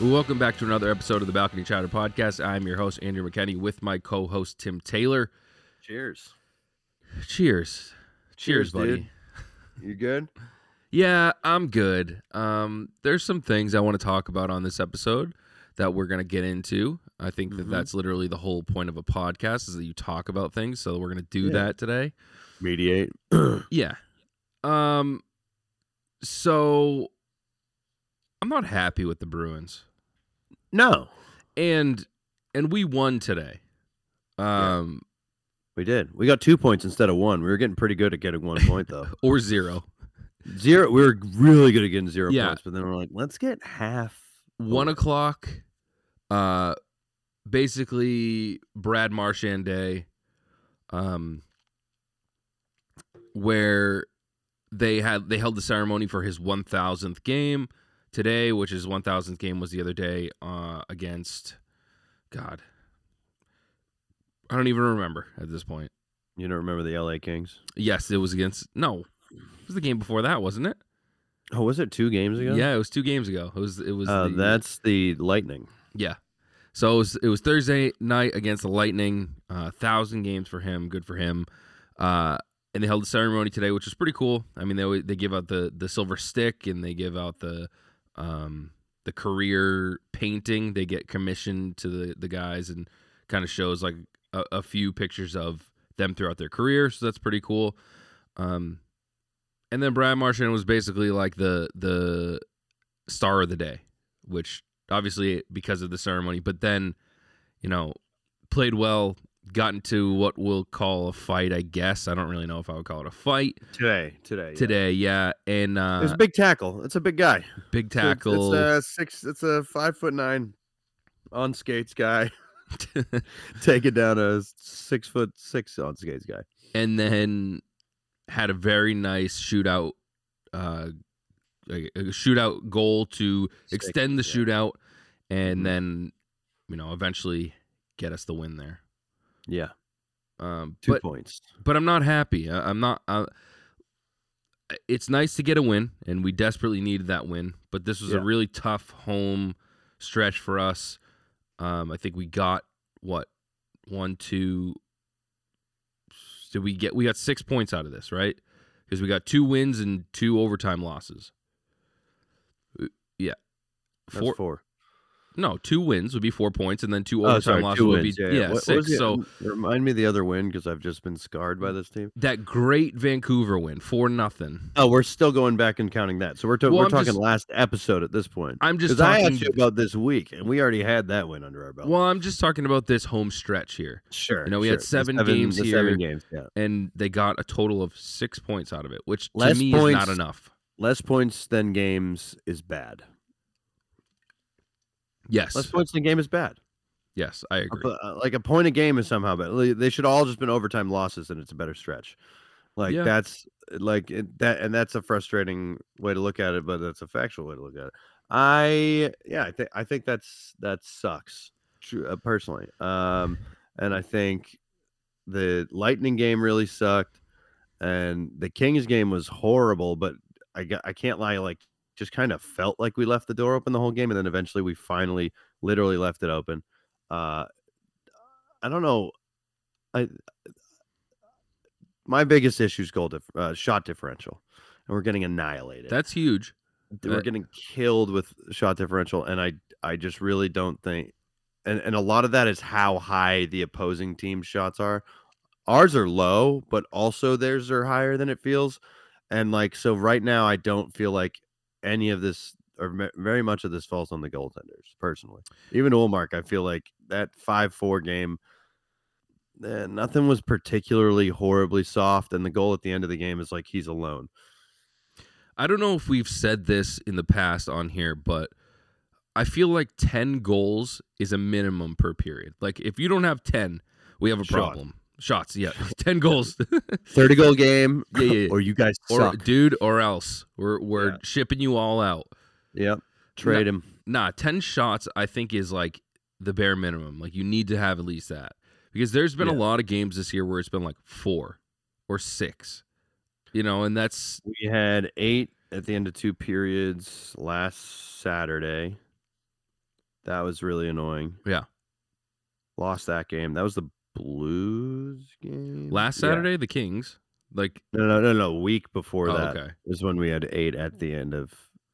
Welcome back to another episode of the Balcony Chatter Podcast. I'm your host, Andrew McKenney, with my co host, Tim Taylor. Cheers. Cheers. Cheers, Cheers, buddy. dude. You good? Yeah, I'm good. Um, there's some things I want to talk about on this episode that we're going to get into. I think that Mhm. that's literally the whole point of a podcast is that you talk about things. So we're going to do Yeah. that today. Mediate. Yeah. Um so I'm not happy with the Bruins. No, And and we won today. Um we did. We got two points instead of one. We were getting pretty good at getting one point though. or zero. Zero. We were really good at getting zero Yeah. points, but then we're like, let's get half. One o'clock. Uh basically Brad Marchand Day. Um where they had they held the ceremony for his 1000th game today, which is 1000th game was the other day uh against God. I don't even remember at this point. You don't remember the LA Kings? Yes, it was against no. It was the game before that, wasn't it? Oh, was it two games ago? Yeah, it was two games ago. It was it was Uh, the, that's the Lightning. Yeah. So it was, it was Thursday night against the Lightning. Uh, thousand games for him. Good for him. Uh, and they held a ceremony today, which was pretty cool. I mean, they they give out the the silver stick and they give out the um, the career painting. They get commissioned to the the guys and kind of shows like a, a few pictures of them throughout their career. So that's pretty cool. Um, and then Brad Marchand was basically like the the star of the day, which obviously because of the ceremony, but then, you know, played well, got into what we'll call a fight, I guess. I don't really know if I would call it a fight Today. Today. today, yeah. And uh It's a big tackle. It's a big guy. big It's tackle. It's a six. It's a five foot nine on skates guy taking down a six foot six on skates guy. and then had a very nice shootout uh a a shootout goal to Six, extend the yeah. shootout and Mhm. then you know eventually get us the win there Yeah, um two but points. but I'm not happy. I- I'm not. Uh, it's nice to get a win, and we desperately needed that win. But this was a really tough home stretch for us. Um, I think we got what one, two. Did we get? We got six points out of this, right? Because we got two wins and two overtime losses. Uh, Yeah, That's four. No, two wins would be four points, and then two oh, overtime sorry, losses two would wins. be Yeah, yeah. What- what six. was the- so remind me the other win because I've just been scarred by this team. that great Vancouver win, four nothing. Oh, we're still going back and counting that. So we're, to- Well, we're I'm talking just- last episode at this point. I'm just Because I talking. asked you about this week, and we already had that win under our belt. Well, I'm just talking about this home stretch here. sure. you know, we had sure. The seven games here. Seven games. Yeah. And they got a total of six points out of it, which to Less me is not enough. Less points than games is bad. Yes. Less points the game is bad. yes, I agree. uh, Like a point a game is somehow bad. Like, They should all just been overtime losses, and it's a better stretch. Like Yeah. that's like it, that, and that's a frustrating way to look at it, but that's a factual way to look at it. I yeah, I think I think that's that sucks uh, personally. Um, and I think the Lightning game really sucked, and the Kings game was horrible. But I got, I can't lie, like just kind of felt like we left the door open the whole game, and then eventually we finally literally left it open. Uh, I don't know. I my biggest issue is goal dif- uh, shot differential, and we're getting annihilated. That's huge. we're that- getting killed with shot differential, and I I just really don't think, and and a lot of that is how high the opposing team's shots are. Ours are low, but also theirs are higher than it feels, and like so right now I don't feel like any of this or very much of this falls on the goaltenders personally. Even Ullmark, I feel like that five four game. eh, nothing was particularly horribly soft, and the goal at the end of the game is like he's alone. I don't know if we've said this in the past on here, but I feel like 10 goals is a minimum per period. Like if you don't have 10, we have a problem. Shots, yeah. 10 goals. 30 goal game, Yeah, yeah, yeah. or you guys or suck. dude or else. We're we're Yeah. shipping you all out. Yep. Trade him. Nah, 10 shots I think is like the bare minimum. Like you need to have at least that. Because there's been a lot of games this year where it's been like 4 or 6. You know, and that's We had eight at the end of two periods last Saturday. That was really annoying. Yeah. Lost that game. That was the Blues game. Last Yeah. Saturday, the Kings. Like, No, no, no, no. Week before oh, that okay. is when we had eight at the end of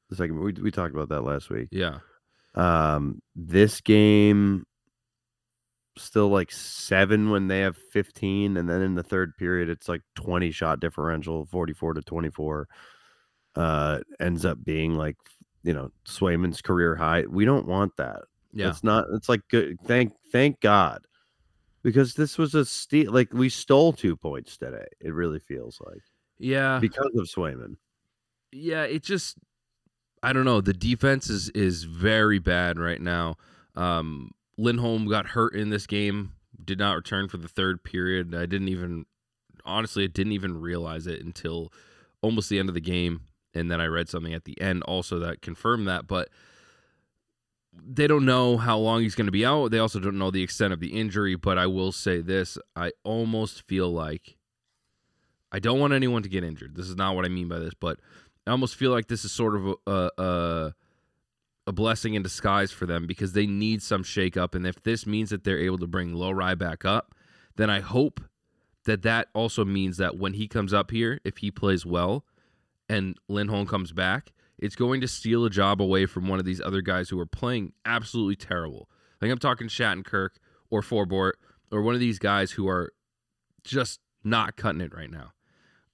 the second. We we talked about that last week. Yeah. Um, this game still like seven when they have 15 and then in the third period it's like 20 shot differential 44 to 24 uh ends up being like you know swayman's career high we don't want that Yeah. it's not it's like good thank thank god because this was a steal like we stole two points today it really feels like Yeah. because of swayman yeah, it just I don't know. The defense is is very bad right now. Um Lindholm got hurt in this game, did not return for the third period. I didn't even honestly I didn't even realize it until almost the end of the game. And then I read something at the end also that confirmed that. But they don't know how long he's going to be out. They also don't know the extent of the injury. But I will say this I almost feel like I don't want anyone to get injured. This is not what I mean by this, but I almost feel like this is sort of a a, a blessing in disguise for them because they need some shakeup, and if this means that they're able to bring Lohrei back up, then I hope that that also means that when he comes up here, if he plays well, and Lindholm comes back, it's going to steal a job away from one of these other guys who are playing absolutely terrible. Like I'm talking Shattenkirk or Forbort or one of these guys who are just not cutting it right now.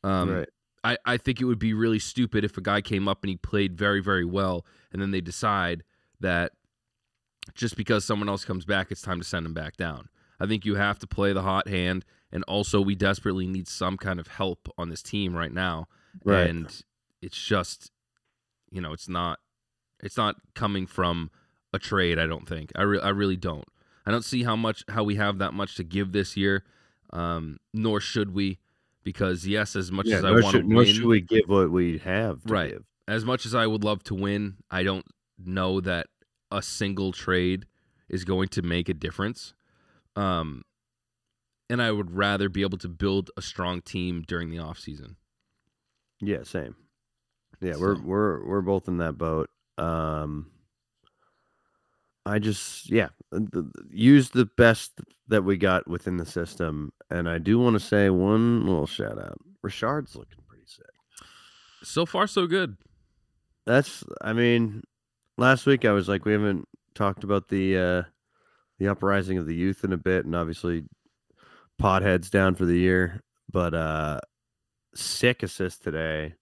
Um, right I, I think it would be really stupid if a guy came up and he played very, very well, and then they decide that just because someone else comes back, it's time to send him back down. I think you have to play the hot hand, and also we desperately need some kind of help on this team right now. right And it's just, you know, it's not, it's not coming from a trade. I don't think. I re- I really don't. I don't see how much how we have that much to give this year, um, nor should we, because yes, as much yeah, as I want to win, should we give what we have to Right. give. as much as I would love to win, I don't know that a single trade is going to make a difference. Um, and I would rather be able to build a strong team during the offseason. Yeah, same. Yeah, we're we're we're both in that boat. Um I just yeah, uh, th- th- use the best that we got within the system and I do want to say one little shout out. Richard's looking pretty sick. So far, so good. That's I mean, last week I was like we haven't talked about the uh the uprising of the youth in a bit and obviously Poitras down for the year, but uh sick assist today.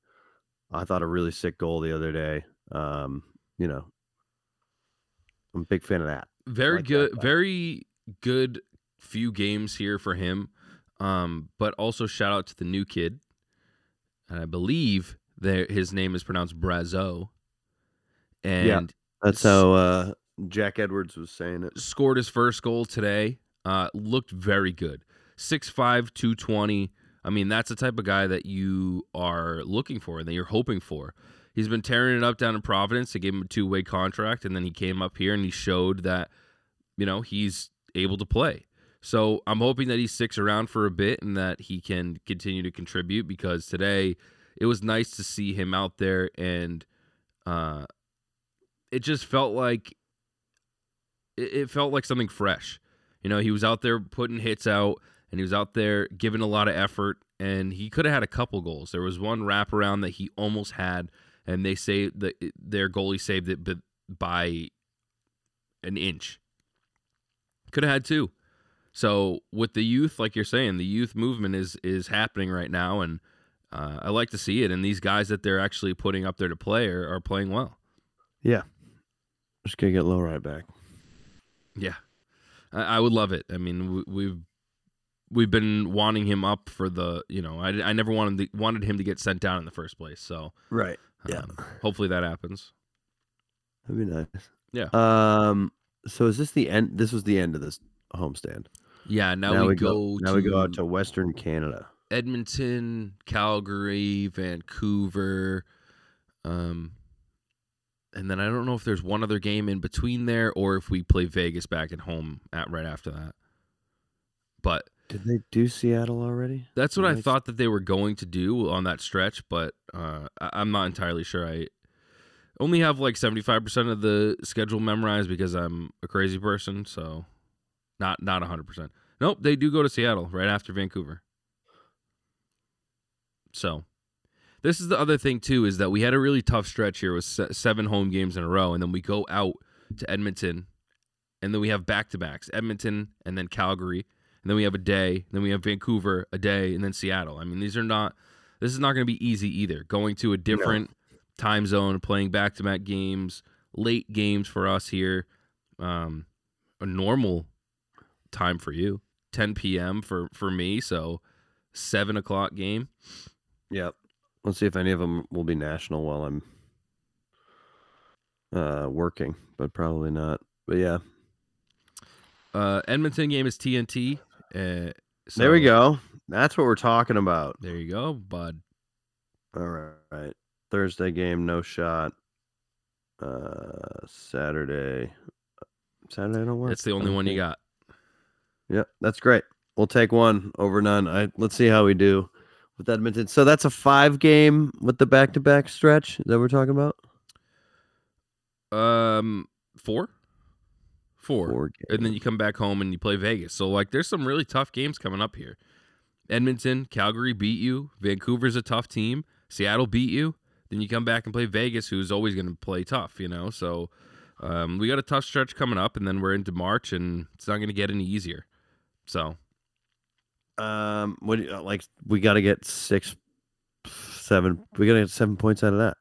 I thought a really sick goal the other day. Um, you know, I'm a big fan of that. Very like good, guy. very good few games here for him. Um, but also shout out to the new kid, and I believe that his name is pronounced Brazeau, and yeah, That's how uh Jack Edwards was saying it. scored his first goal today. Uh, looked very good. 6'5", 220. I mean, that's the type of guy that you are looking for and that you're hoping for. He's been tearing it up down in Providence. They gave him a two way contract, and then he came up here and he showed that, you know, he's able to play. So I'm hoping that he sticks around for a bit and that he can continue to contribute because today it was nice to see him out there and uh, it just felt like it, it felt like something fresh. You know, he was out there putting hits out and he was out there giving a lot of effort and he could have had a couple goals. There was one wraparound that he almost had and they say that their goalie saved it by an inch. Could have had two. So with the youth, like you're saying, the youth movement is is happening right now, and uh, I like to see it. And these guys that they're actually putting up there to play are, are playing well. Yeah. Just gonna get Lohrei back. Yeah, I, I would love it. I mean, we've we've been wanting him up for the you know I, I never wanted to, wanted him to get sent down in the first place. So Right. Yeah. um, hopefully that happens. That'd be nice. Yeah. Um so is this the end this was the end of this homestand. Yeah, now, we, go, now to we go out to Western Canada. Edmonton, Calgary, Vancouver, um, and then I don't know if there's one other game in between there or if we play Vegas back at home at right after that. But Did they do Seattle already? that's what I Nice. thought that they were going to do on that stretch, but uh, I- I'm not entirely sure. I only have like 75% of the schedule memorized because I'm a crazy person, so not not 100%. Nope, they do go to Seattle right after Vancouver. So, this is the other thing too is that we had a really tough stretch here with se- seven home games in a row and then we go out to Edmonton and then we have back-to-backs, Edmonton and then Calgary, and then we have a day, then we have Vancouver a day and then Seattle. I mean, these are not this is not going to be easy either. Going to a different time zone, playing back-to-back games, late games for us here. Um, a normal time for you, 10 p.m. for for me. So seven o'clock game. Yep. Let's see if any of them will be national while I'm uh, working, but probably not. But yeah, Uh, Edmonton game is TNT. Uh, so there we go. That's what we're talking about. There you go, bud. All right. Thursday game, no shot. Uh, Saturday. Saturday, don't work. That's the only one you got. Yep, that's great. We'll take one over none. I let's see how we do with Edmonton. So that's a five game with the back to back stretch. That we're talking about? Um, four, four, Four and then you come back home and you play Vegas. So like, there's some really tough games coming up here. Edmonton, Calgary beat you. Vancouver's a tough team. Seattle beat you. Then you come back and play Vegas, who's always going to play tough. You know, so um, we got a tough stretch coming up, and then we're into March, and it's not going to get any easier. So Um, what like we got to get six, seven. We got to get seven points out of that.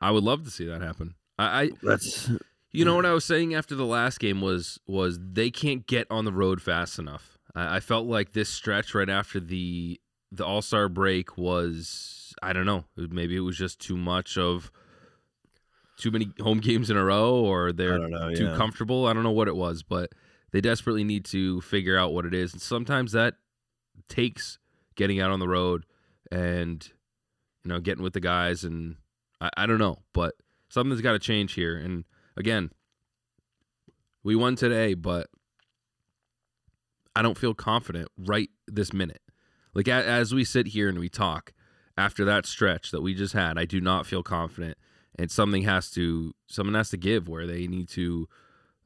I would love to see that happen. I, I That's You know mm. what I was saying after the last game was was they can't get on the road fast enough. I, I felt like this stretch right after the the All Star break was I don't know maybe it was just too much of too many home games in a row or they're know. too yeah. comfortable. I don't know what it was, but they desperately need to figure out what it is, and sometimes that takes getting out on the road and you know getting with the guys and I, I don't know, but something's got to change here. And again, we won today, but I don't feel confident right this minute. Like as we sit here and we talk after that stretch that we just had, I do not feel confident, and something has to someone has to give where they need to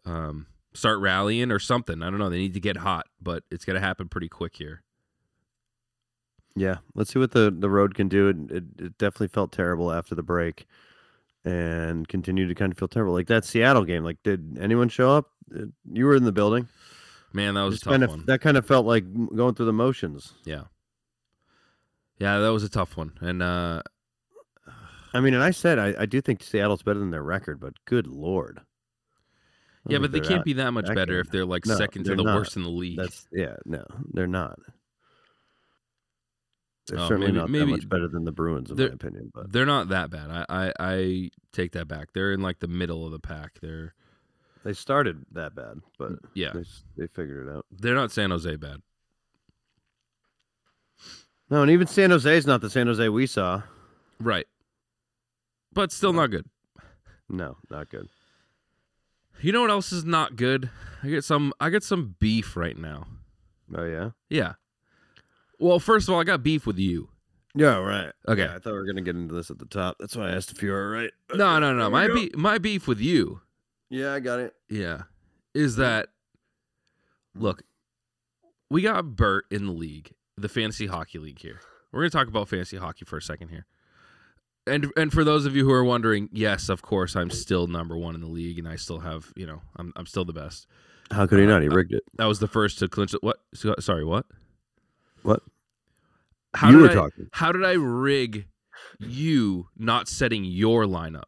um, start rallying or something. I don't know. They need to get hot, but it's going to happen pretty quick here. Yeah, let's see what the the road can do. It, it, it definitely felt terrible after the break, and continue to kind of feel terrible. Like that Seattle game. Like, did anyone show up? Uh, You were in the building. Man, that was a tough kind one. of that kind of felt like going through the motions. Yeah. Yeah, that was a tough one. And uh I mean, and I said I, I do think Seattle's better than their record, but good lord. Yeah, but they can't they're be that much that better if they're like No, second to they're the not. worst in the league. That's yeah, no, they're not. They're Oh, certainly maybe- not maybe- that much better than the Bruins, in my opinion. But They're not that bad. I, I I take that back. They're in like the middle of the pack. They're they started that bad, but mm, yeah. they they figured it out. They're not San Jose bad. No, and even San Jose is not the San Jose we saw. Right. But still not good. No, not good. You know what else is not good? I get some I get some beef right now. Oh yeah. Yeah. Well, first of all, I got beef with you. Yeah, right. Okay. Yeah, I thought we were gonna get into this at the top. That's why I asked if you were right. No, no, no. My go. beef my beef with you Yeah, I got it. Yeah. Is that look, we got Bert in the league, the fantasy hockey league here. We're gonna talk about fantasy hockey for a second here. And and for those of you who are wondering, yes, of course I'm still number one in the league and I still have, you know, I'm I'm still the best. How could he Uh, not? He rigged it. I was the first to clinch it. What sorry, what? What? How you did were I, talking. How did I rig you not setting your lineup?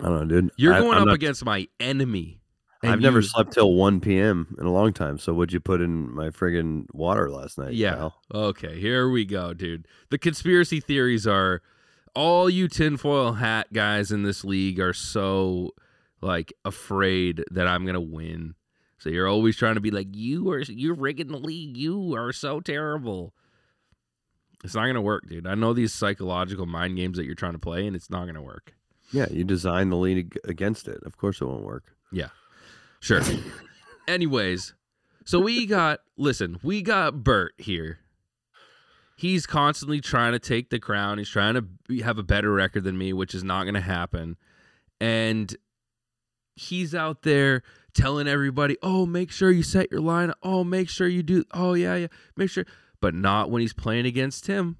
I don't know, dude. You're I- going I'm up not- against my enemy. I've never slept till 1 p.m. in a long time. So what'd you put in my friggin' water last night? Yeah. pal? Okay, here we go, dude. The conspiracy theories are all you tinfoil hat guys in this league are so like afraid that I'm gonna win. So you're always trying to be like, you are you're rigging the league. You are so terrible. It's not gonna work, dude. I know these psychological mind games that you're trying to play, and it's not gonna work. Yeah, you design the league against it. Of course it won't work. Yeah, sure. Anyways, so we got listen, we got Bert here. he's constantly trying to take the crown. He's trying to have a better record than me, which is not going to happen. And he's out there telling everybody, "Oh, make sure you set your line. Oh, make sure you do. Oh, yeah, yeah. Make sure." But not when he's playing against him.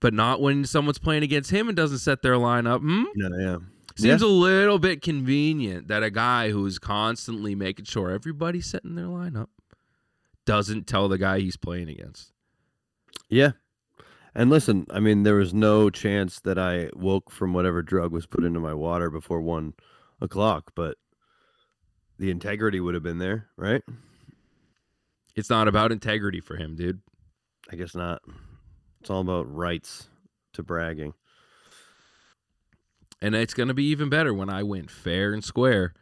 But not when someone's playing against him and doesn't set their lineup. Hmm? Yeah, yeah. Seems a little bit convenient that a guy who's constantly making sure everybody's setting their lineup doesn't tell the guy he's playing against. Yeah. And listen, I mean, there was no chance that I woke from whatever drug was put into my water before one o'clock, but the integrity would have been there, right? It's not about integrity for him, dude. I guess not. It's all about rights to bragging. And it's going to be even better when I win fair and square.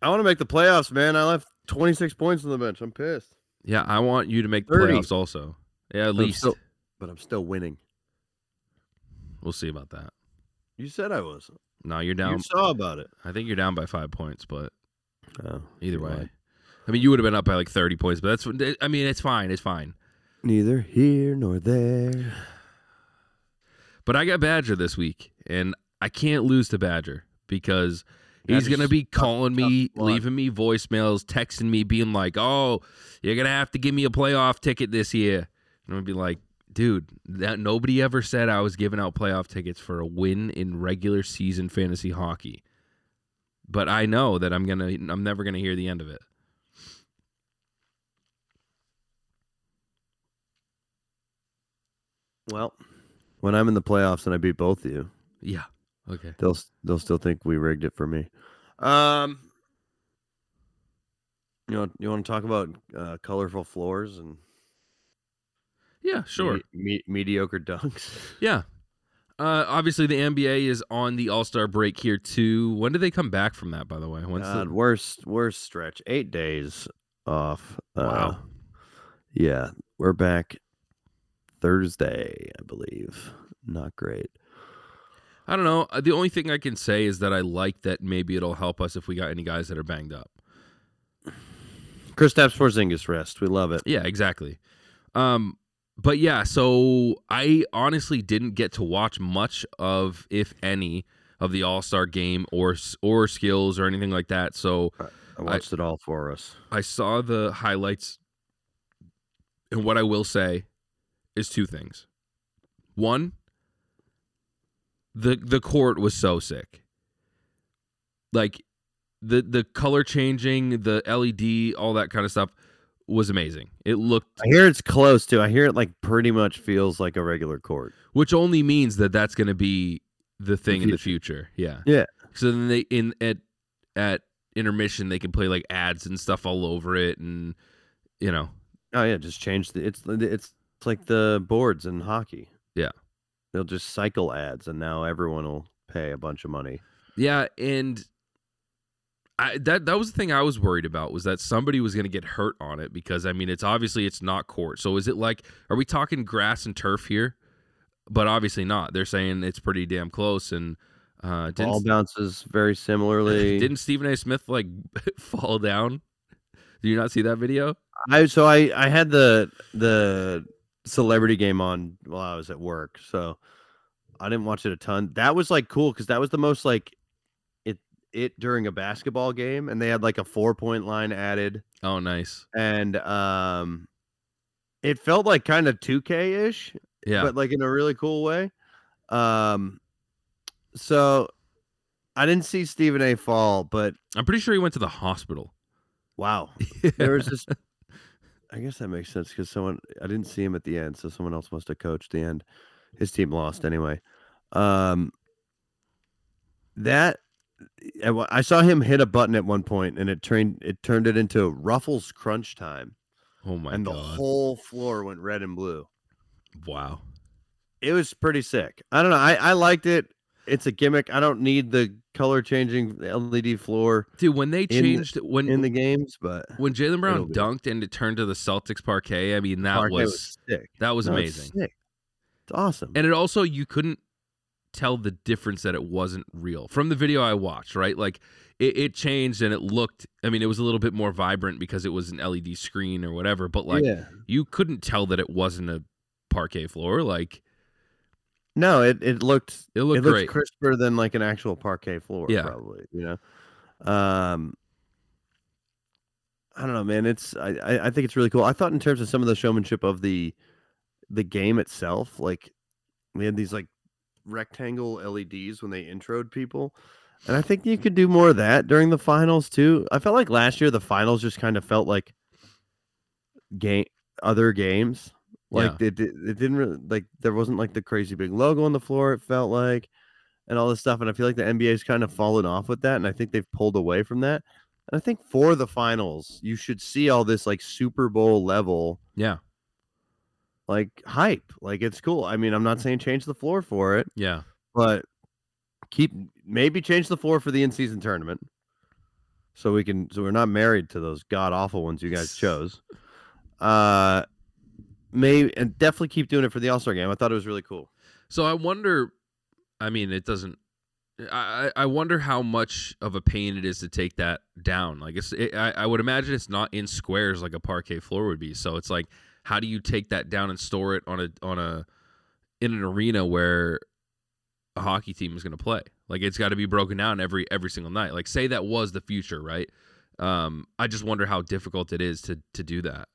I want to make the playoffs, man. I left 26 points on the bench. I'm pissed. Yeah, I want you to make the 30. playoffs also. Yeah, at But I'm least. still- but I'm still winning. We'll see about that. You said I was. No, you're down. You saw about it. I think you're down by five points, but Oh, either way. I mean, you would have been up by like 30 points, but that's, I mean, it's fine. It's fine. Neither here nor there. But I got Badger this week, and I can't lose to Badger because he's going to be calling tough me, leaving me voicemails, texting me, being like, oh, you're going to have to give me a playoff ticket this year. And I'm going to be like, dude, that nobody ever said I was giving out playoff tickets for a win in regular season fantasy hockey. But I know that I'm going to, I'm never going to hear the end of it. Well, when I'm in the playoffs and I beat both of you, Yeah. Okay. they'll they'll still think we rigged it for me. Um, you know, you want to talk about uh, colorful floors and Yeah, sure. me- me- mediocre dunks? Yeah. Uh, obviously, the NBA is on the All Star break here too. When do they come back from that? By the way, when's God, the, worst worst stretch. Eight days off. Uh, Wow. Yeah, we're back Thursday, I believe. Not great. I don't know. Uh, The only thing I can say is that I like that maybe it'll help us if we got any guys that are banged up. Chris Porzingis rest. We love it. Yeah, exactly. Um, but yeah, so I honestly didn't get to watch much of, if any, of the All Star game or or skills or anything like that. So I watched it all for us. I saw the highlights, and what I will say is two things. One, the the court was so sick. Like the the color changing, the LED, all that kind of stuff was amazing. It looked, I hear it's close too. I hear it like pretty much feels like a regular court. which only means that that's going to be the thing in the future. Yeah. Yeah. So then they in at at intermission they can play like ads and stuff all over it, and you know Oh yeah, just change the. It's it's it's like the boards in hockey. Yeah. they'll just cycle ads, and now everyone will pay a bunch of money. Yeah, and I that that was the thing I was worried about was that somebody was going to get hurt on it because I mean it's obviously it's not court. So is it like are we talking grass and turf here? But obviously not. They're saying it's pretty damn close and uh Ball bounces very similarly. didn't Stephen A Smith like fall down? Do you not see that video? I so I I had the the celebrity game on while I was at work, so I didn't watch it a ton. That was like cool because that was the most like it during a basketball game, and they had like a four point line added, Oh, nice. and um, it felt like kind of two K ish, Yeah. but like in a really cool way. Um, so I didn't see Stephen A. fall, but I'm pretty sure he went to the hospital. wow, there was this. I guess that makes sense because someone I didn't see him at the end, so someone else must have coached the end. His team lost anyway. Um, that I saw him hit a button at one point, and it turned it turned it into Ruffles crunch time, Oh my god and the whole floor went red and blue. wow. It was pretty sick. I don't know. I I liked it. It's a gimmick. I don't need the color changing LED floor Dude, when they In- changed when in the games, but when Jaylen Brown dunked and it turned to the Celtics parquet, I mean that Parquet was, sick. that was No, it's amazing. sick. It's awesome. And it also you couldn't tell the difference that it wasn't real from the video I watched, right? Like it, it changed and it looked. I mean, it was a little bit more vibrant because it was an LED screen or whatever. But like, yeah. you couldn't tell that it wasn't a parquet floor. Like, No, it, it looked it looked it looks great. crisper than like an actual parquet floor, Yeah. probably. You know, um, I don't know, man. It's I, I I think it's really cool. I thought in terms of some of the showmanship of the the game itself, like we had these like rectangle LEDs when they introed people, and I think you could do more of that during the finals too. I felt like last year the finals just kind of felt like game other games. Like it, it, it didn't really like there wasn't like the crazy big logo on the floor. It felt like, and all this stuff. And I feel like the NBA's kind of fallen off with that, and I think they've pulled away from that. And I think for the finals, you should see all this like Super Bowl level yeah, like hype. Like it's cool. I mean, I'm not saying change the floor for it, yeah. but keep maybe change the floor for the in season tournament. So we can so we're not married to those god awful ones you guys chose. Uh maybe and definitely keep doing it for the All-Star game. I thought it was really cool. So I wonder. I mean, it doesn't. I I I wonder how much of a pain it is to take that down. Like it's, it, I I would imagine it's not in squares like a parquet floor would be. So it's like, how do you take that down and store it on a on a in an arena where a hockey team is going to play? Like it's got to be broken down every every single night. Like say that was the future, right? Um, I just wonder how difficult it is to to do that.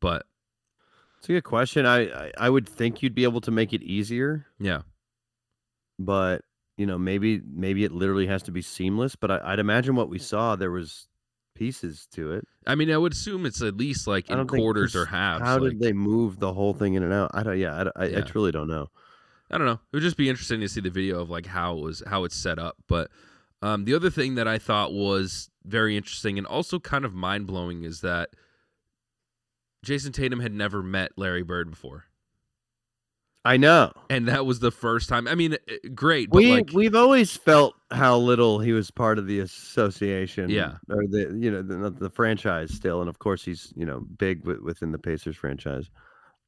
But It's a good question. I, I I would think you'd be able to make it easier, yeah, but you know, maybe maybe it literally has to be seamless. But I, I'd imagine what we saw there was pieces to it. I mean, I would assume it's at least like in quarters or halves. How like- did they move the whole thing in and out? I don't. Yeah, I, I, I truly don't know. I don't know. It would just be interesting to see the video of like how it was how it's set up. But um, the other thing that I thought was very interesting and also kind of mind blowing is that Jayson Tatum had never met Larry Bird before, I know. and that was the first time. I mean, eh, great, but we like, we've always felt how little he was part of the association. Yeah. or the you know the, the franchise still, and of course he's you know big wi- within the Pacers franchise,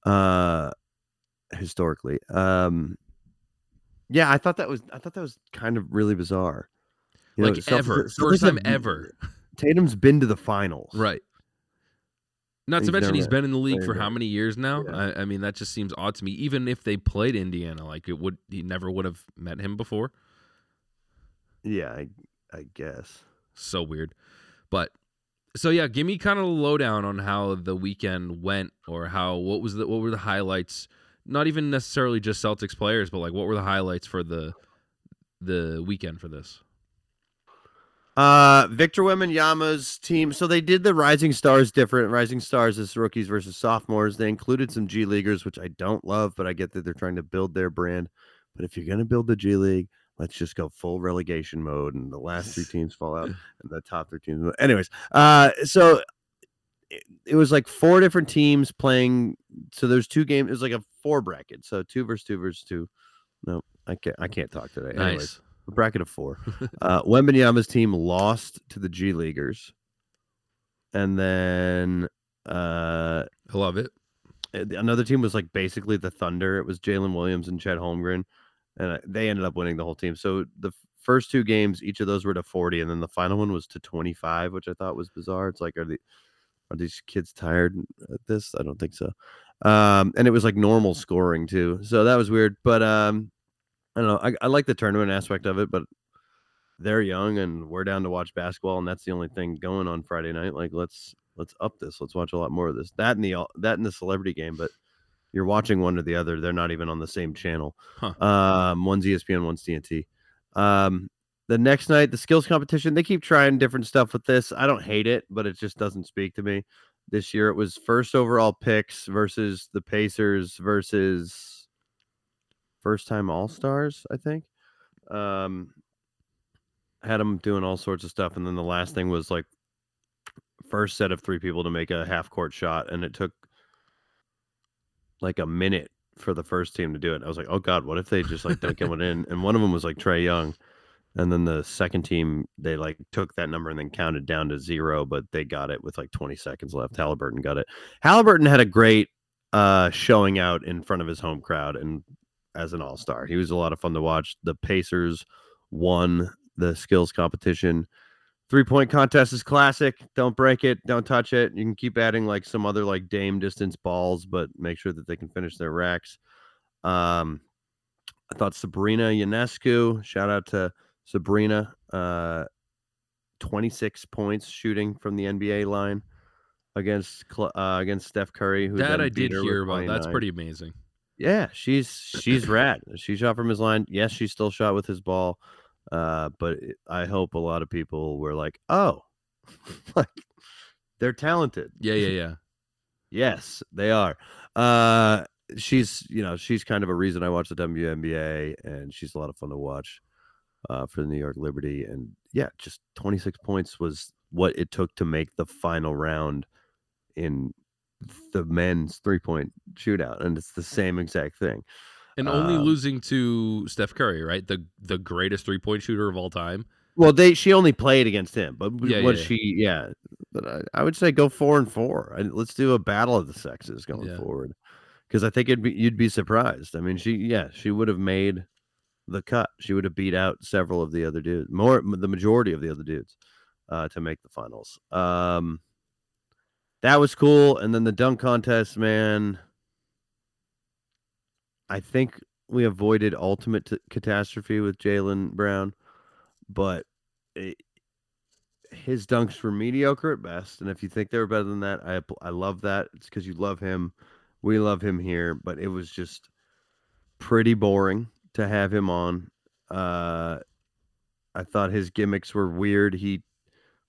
uh, historically. Um, yeah, I thought that was I thought that was kind of really bizarre. You like Celtics- ever, first time ever, Tatum's been to the finals, right? Not to mention he's been in the league for how many years now? Yeah. I, I mean, that just seems odd to me. Even if they played Indiana, like it would, he never would have met him before. Yeah, I, I guess. so weird. But so yeah, give me kind of a lowdown on how the weekend went, or how what was the what were the highlights? Not even necessarily just Celtics players, but like what were the highlights for the the weekend for this? Uh, Victor Wembanyama's team. So they did the Rising Stars different. Rising Stars is rookies versus sophomores. They included some G Leaguers, which I don't love, but I get that they're trying to build their brand. But if you're gonna build the G League, let's just go full relegation mode, and the last three teams fall out, and the top three teams. Anyways, uh, so it, it was like four different teams playing. So there's two games. It was like a four bracket. So two versus two versus two. No, I can't. I can't talk today. Anyways, Nice. A bracket of four. uh, Wembanyama's team lost to the G Leaguers, and then uh, I love it. uh, another team was like basically the Thunder. It was Jalen Williams and Chet Holmgren, and they ended up winning the whole team. So the first two games, each of those were to forty, and then the final one was to twenty-five, which I thought was bizarre. It's like, are the are these kids tired at this? I don't think so. Um, and it was like normal scoring too, so that was weird. But um, I don't know. I, I like the tournament aspect of it, but they're young and we're down to watch basketball, and that's the only thing going on Friday night. Like, let's let's up this. Let's watch a lot more of this. That and the that and the celebrity game, but you're watching one or the other. They're not even on the same channel. Huh. Um, one's ESPN, one's TNT. Um, the next night, the skills competition. They keep trying different stuff with this. I don't hate it, but it just doesn't speak to me. This year, it was first overall picks versus the Pacers versus first time All Stars. I think. Um, had them doing all sorts of stuff, and then the last thing was like first set of three people to make a half court shot, and it took like a minute for the first team to do it. I was like, oh god, what if they just like don't get one in? And one of them was like Trae Young, and then the second team they like took that number and then counted down to zero, but they got it with like 20 seconds left. Halliburton got it. Halliburton had a great uh showing out in front of his home crowd and as an all-star. He was a lot of fun to watch. The Pacers won the skills competition. Three point contest is classic. Don't break it. Don't touch it. You can keep adding like some other like dame distance balls, but make sure that they can finish their racks. Um, I thought Sabrina Ionescu. Shout out to Sabrina. Uh, 26 points shooting from the NBA line against uh, against Steph Curry. Who that I did hear about. That's pretty amazing. Yeah, she's she's rad. She shot from his line. Yes, she still shot with his ball. Uh, but I hope a lot of people were like, "Oh, like they're talented." Yeah, yeah, yeah. yes, they are. Uh, she's you know she's kind of a reason I watch the WNBA, and she's a lot of fun to watch uh, for the New York Liberty. And yeah, just 26 points was what it took to make the final round in the men's three point shootout, and it's the same exact thing. And only um, losing to Steph Curry, right? The the greatest three point shooter of all time. Well, they she only played against him, but yeah, what yeah, she yeah. But I, I, would say go four and four. let's do a battle of the sexes going yeah. forward, because I think it'd be you'd be surprised. I mean, she yeah she would have made the cut. She would have beat out several of the other dudes, more the majority of the other dudes, uh, to make the finals. Um, that was cool. And then the dunk contest, man. I think we avoided ultimate t- catastrophe with Jaylen Brown, but it, his dunks were mediocre at best. And if you think they were better than that, I I love that. It's because you love him. We love him here, but it was just pretty boring to have him on. Uh, I thought his gimmicks were weird. He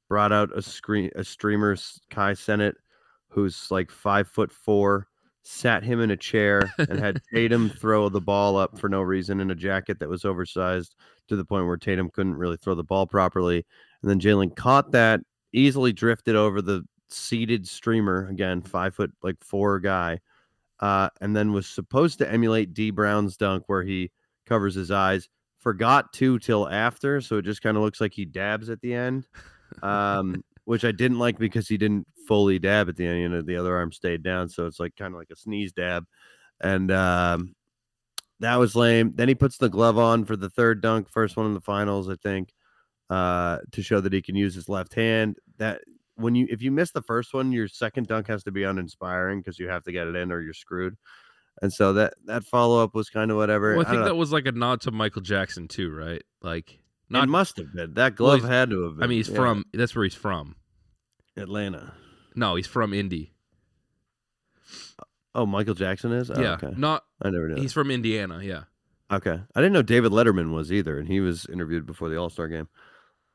brought out a screen a streamer Kai Cenat, who's like five foot four, sat him in a chair and had Tatum throw the ball up for no reason in a jacket that was oversized to the point where Tatum couldn't really throw the ball properly. And then Jaylen caught that, easily drifted over the seated streamer again, five foot like four guy, uh, and then was supposed to emulate Dee Brown's dunk where he covers his eyes. Forgot to till after, so it just kind of looks like he dabs at the end, um, which I didn't like because he didn't fully dab at the end. You know, the other arm stayed down, so it's like kind of like a sneeze dab, and um, that was lame. Then he puts the glove on for the third dunk, first one in the finals, I think, uh, to show that he can use his left hand. That when you if you miss the first one, your second dunk has to be uninspiring because you have to get it in or you're screwed. And so that that follow up was kind of whatever. Well, I think I that was like a nod to Michael Jackson too, right? Like, not it must have been that glove well, had to have. Been. I mean, he's yeah. from that's where he's from. Atlanta. No, he's from Indy. Oh, Michael Jackson is. Oh, yeah, okay. not. I never knew. He's that. from Indiana. Yeah. Okay, I didn't know David Letterman was either, and he was interviewed before the All Star game.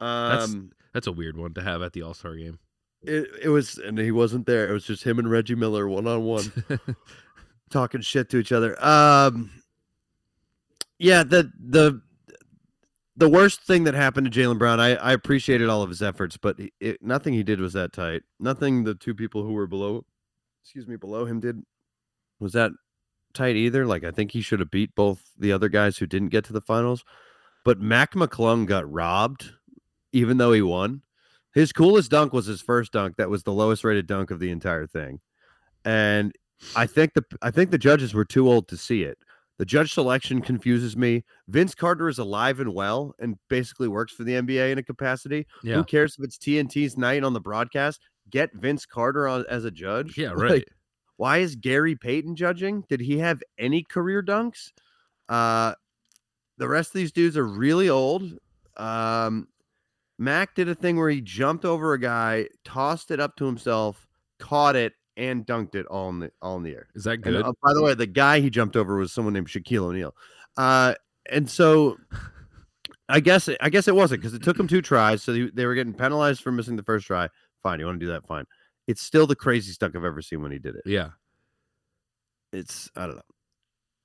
Um, that's that's a weird one to have at the All Star game. It it was, and he wasn't there. It was just him and Reggie Miller one on one talking shit to each other. Um, yeah, the the the worst thing that happened to Jaylen Brown, I, I appreciated all of his efforts, but it, nothing he did was that tight. Nothing the two people who were below, excuse me, below him did was that tight either. Like I think he should have beat both the other guys who didn't get to the finals. But Mac McClung got robbed, even though he won. His coolest dunk was his first dunk. That was the lowest rated dunk of the entire thing, and I think the I think the judges were too old to see it. The judge selection confuses me. Vince Carter is alive and well and basically works for the NBA in a capacity. Yeah. Who cares if it's TNT's night on the broadcast? Get Vince Carter on as a judge. Yeah, right. Like, why is Gary Payton judging? Did he have any career dunks? Uh the rest of these dudes are really old. Um Mac did a thing where he jumped over a guy, tossed it up to himself, caught it, and dunked it all in the all in the air. Is that good? And, uh, by the way, the guy he jumped over was someone named Shaquille O'Neal. Uh, and so I guess I guess it wasn't because it took him two tries, so they, they were getting penalized for missing the first try. Fine, you want to do that? Fine. It's still the craziest dunk I've ever seen when he did it. Yeah, it's I don't know.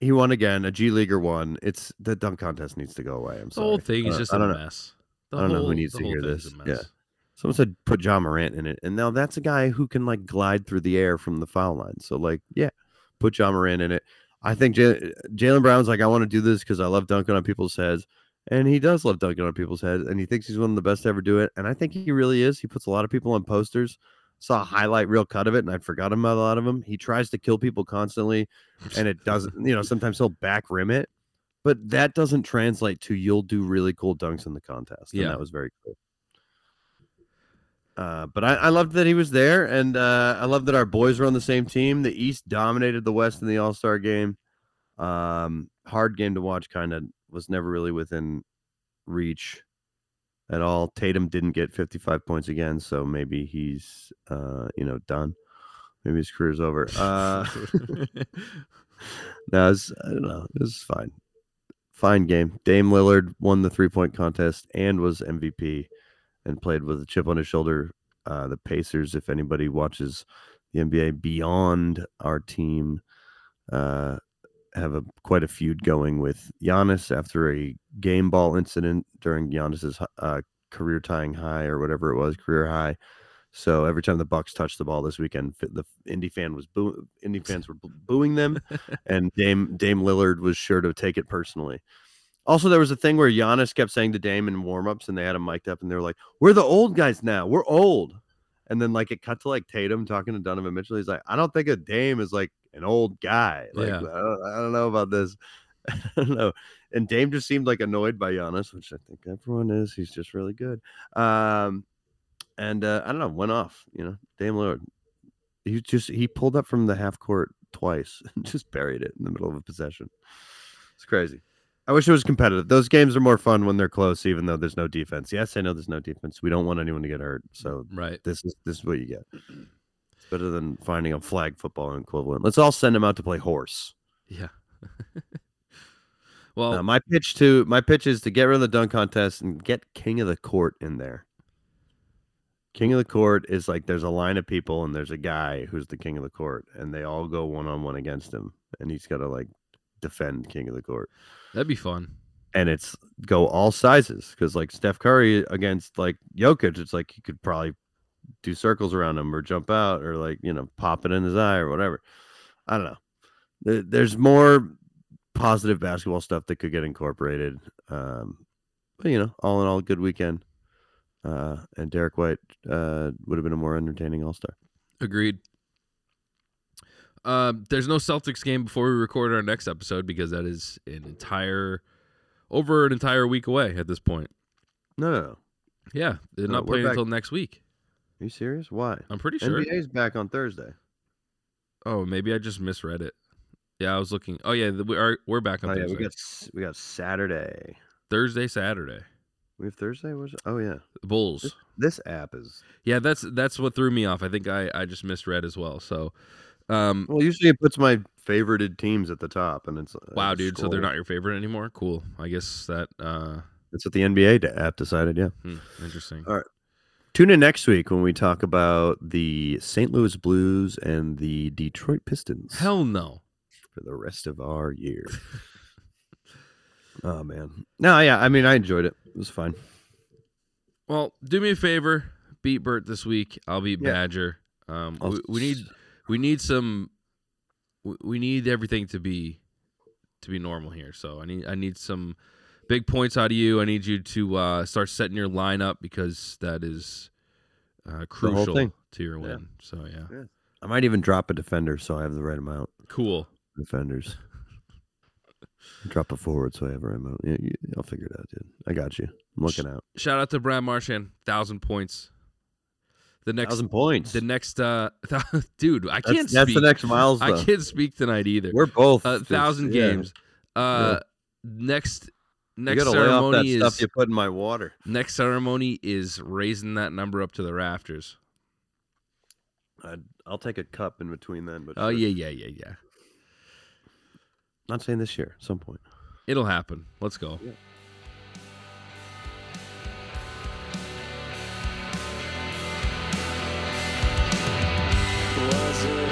He won again. A G leaguer won. It's the dunk contest needs to go away. I'm sorry. The whole thing is just a mess. The I don't whole, know who needs to hear this. Yeah. Someone said put Ja Morant in it, and now that's a guy who can like glide through the air from the foul line. So like, yeah, put Ja Morant in it. I think Jaylen Brown's like, I want to do this because I love dunking on people's heads, and he does love dunking on people's heads, and he thinks he's one of the best to ever do it, and I think he really is. He puts a lot of people on posters. Saw a highlight reel cut of it, and I'd forgotten about a lot of them. He tries to kill people constantly, and it doesn't. You know, sometimes he'll back rim it, but that doesn't translate to you'll do really cool dunks in the contest. And Yeah. that was very cool. Uh, but I, I loved that he was there, and uh, I love that our boys were on the same team. The East dominated the West in the All Star game. Um, hard game to watch, kind of was never really within reach at all. Tatum didn't get 55 points again, so maybe he's uh, you know done. Maybe his career's over. Uh, no, was, I don't know. It was fine. Fine game. Dame Lillard won the three point contest and was MVP and played with a chip on his shoulder. Uh, the Pacers, if anybody watches the NBA beyond our team, uh, have a quite a feud going with Giannis after a game ball incident during Giannis's uh, career tying high or whatever it was, career high. So every time the Bucks touched the ball this weekend, the Indy fan was boo- Indy fans were booing them, and Dame Dame Lillard was sure to take it personally. Also, there was a thing where Giannis kept saying to Dame in warmups, and they had him mic'd up, and they were like, "We're the old guys now. We're old." And then like it cut to like Tatum talking to Donovan Mitchell. He's like, "I don't think a Dame is like an old guy. Like Yeah. I, don't, I don't know about this. I don't know." And Dame just seemed like annoyed by Giannis, which I think everyone is. He's just really good. Um, and uh, I don't know, went off. You know, Dame Lillard. He just he pulled up from the half court twice and just buried it in the middle of a possession. It's crazy. I wish it was competitive. Those games are more fun when they're close, even though there's no defense. Yes, I know there's no defense. We don't want anyone to get hurt, so right. this is this is what you get. It's better than finding a flag football equivalent. Let's all send them out to play horse. Yeah. well, Uh, my pitch to my pitch is to get rid of the dunk contest and get king of the court in there. King of the court is like there's a line of people and there's a guy who's the king of the court and they all go one on one against him and he's got to like defend king of the court that'd be fun. and it's go all sizes because like Steph Curry against like Jokic, it's like you could probably do circles around him or jump out or like you know pop it in his eye or whatever. I don't know. There's more positive basketball stuff that could get incorporated. Um, but you know, all in all, good weekend. Uh, and Derrick White uh, would have been a more entertaining All Star. Agreed. Uh, there's no Celtics game before we record our next episode because that is an entire over an entire week away at this point. No, no, no. Yeah, they're No, not playing back- until next week. Are you serious? Why? I'm pretty sure. NBA's back on Thursday. Oh, maybe I just misread it. Yeah, I was looking. Oh yeah, we are we're back on Oh, yeah, Thursday. we got we got Saturday. Thursday, Saturday. We have Thursday. Was it? Oh yeah. The Bulls. This, this app is Yeah, that's that's what threw me off. I think I I just misread as well. So, um, well. Usually it puts my favorited teams at the top, and it's wow, just dude. So they're not your favorite anymore. Cool. I guess that. uh That's what the NBA de- app decided. Yeah. hmm, Interesting. All right. Tune in next week when we talk about the St. Louis Blues and the Detroit Pistons Hell no. for the rest of our year. oh man. No, yeah. I mean, I enjoyed it. It was fine. Well, do me a favor. Beat Bert this week. I'll beat Yeah. Badger. Um, we, we need we need some. we- We need everything to be to be normal here. So I need I need some big points out of you. I need you to uh, start setting your lineup because that is uh, crucial to your Yeah. win. So yeah, I might even drop a defender so I have the right amount cool. defenders. drop a forward so I have the right amount. Yeah, you, I'll figure it out, dude. I got you. I'm looking out. Shout out to Brad Marchand, thousand points. The next, Thousand points. the next, uh, dude, I can't that's, that's the next milestone. I can't speak tonight either. We're both A just- thousand yeah. games. Uh, next, next gotta lay off that ceremony stuff is you put in my water. next ceremony is raising that number up to the rafters. I'd, I'll take a cup in between then. But Oh sure. yeah, yeah, yeah, yeah. not saying this year. At some point. It'll happen. Let's go. Was it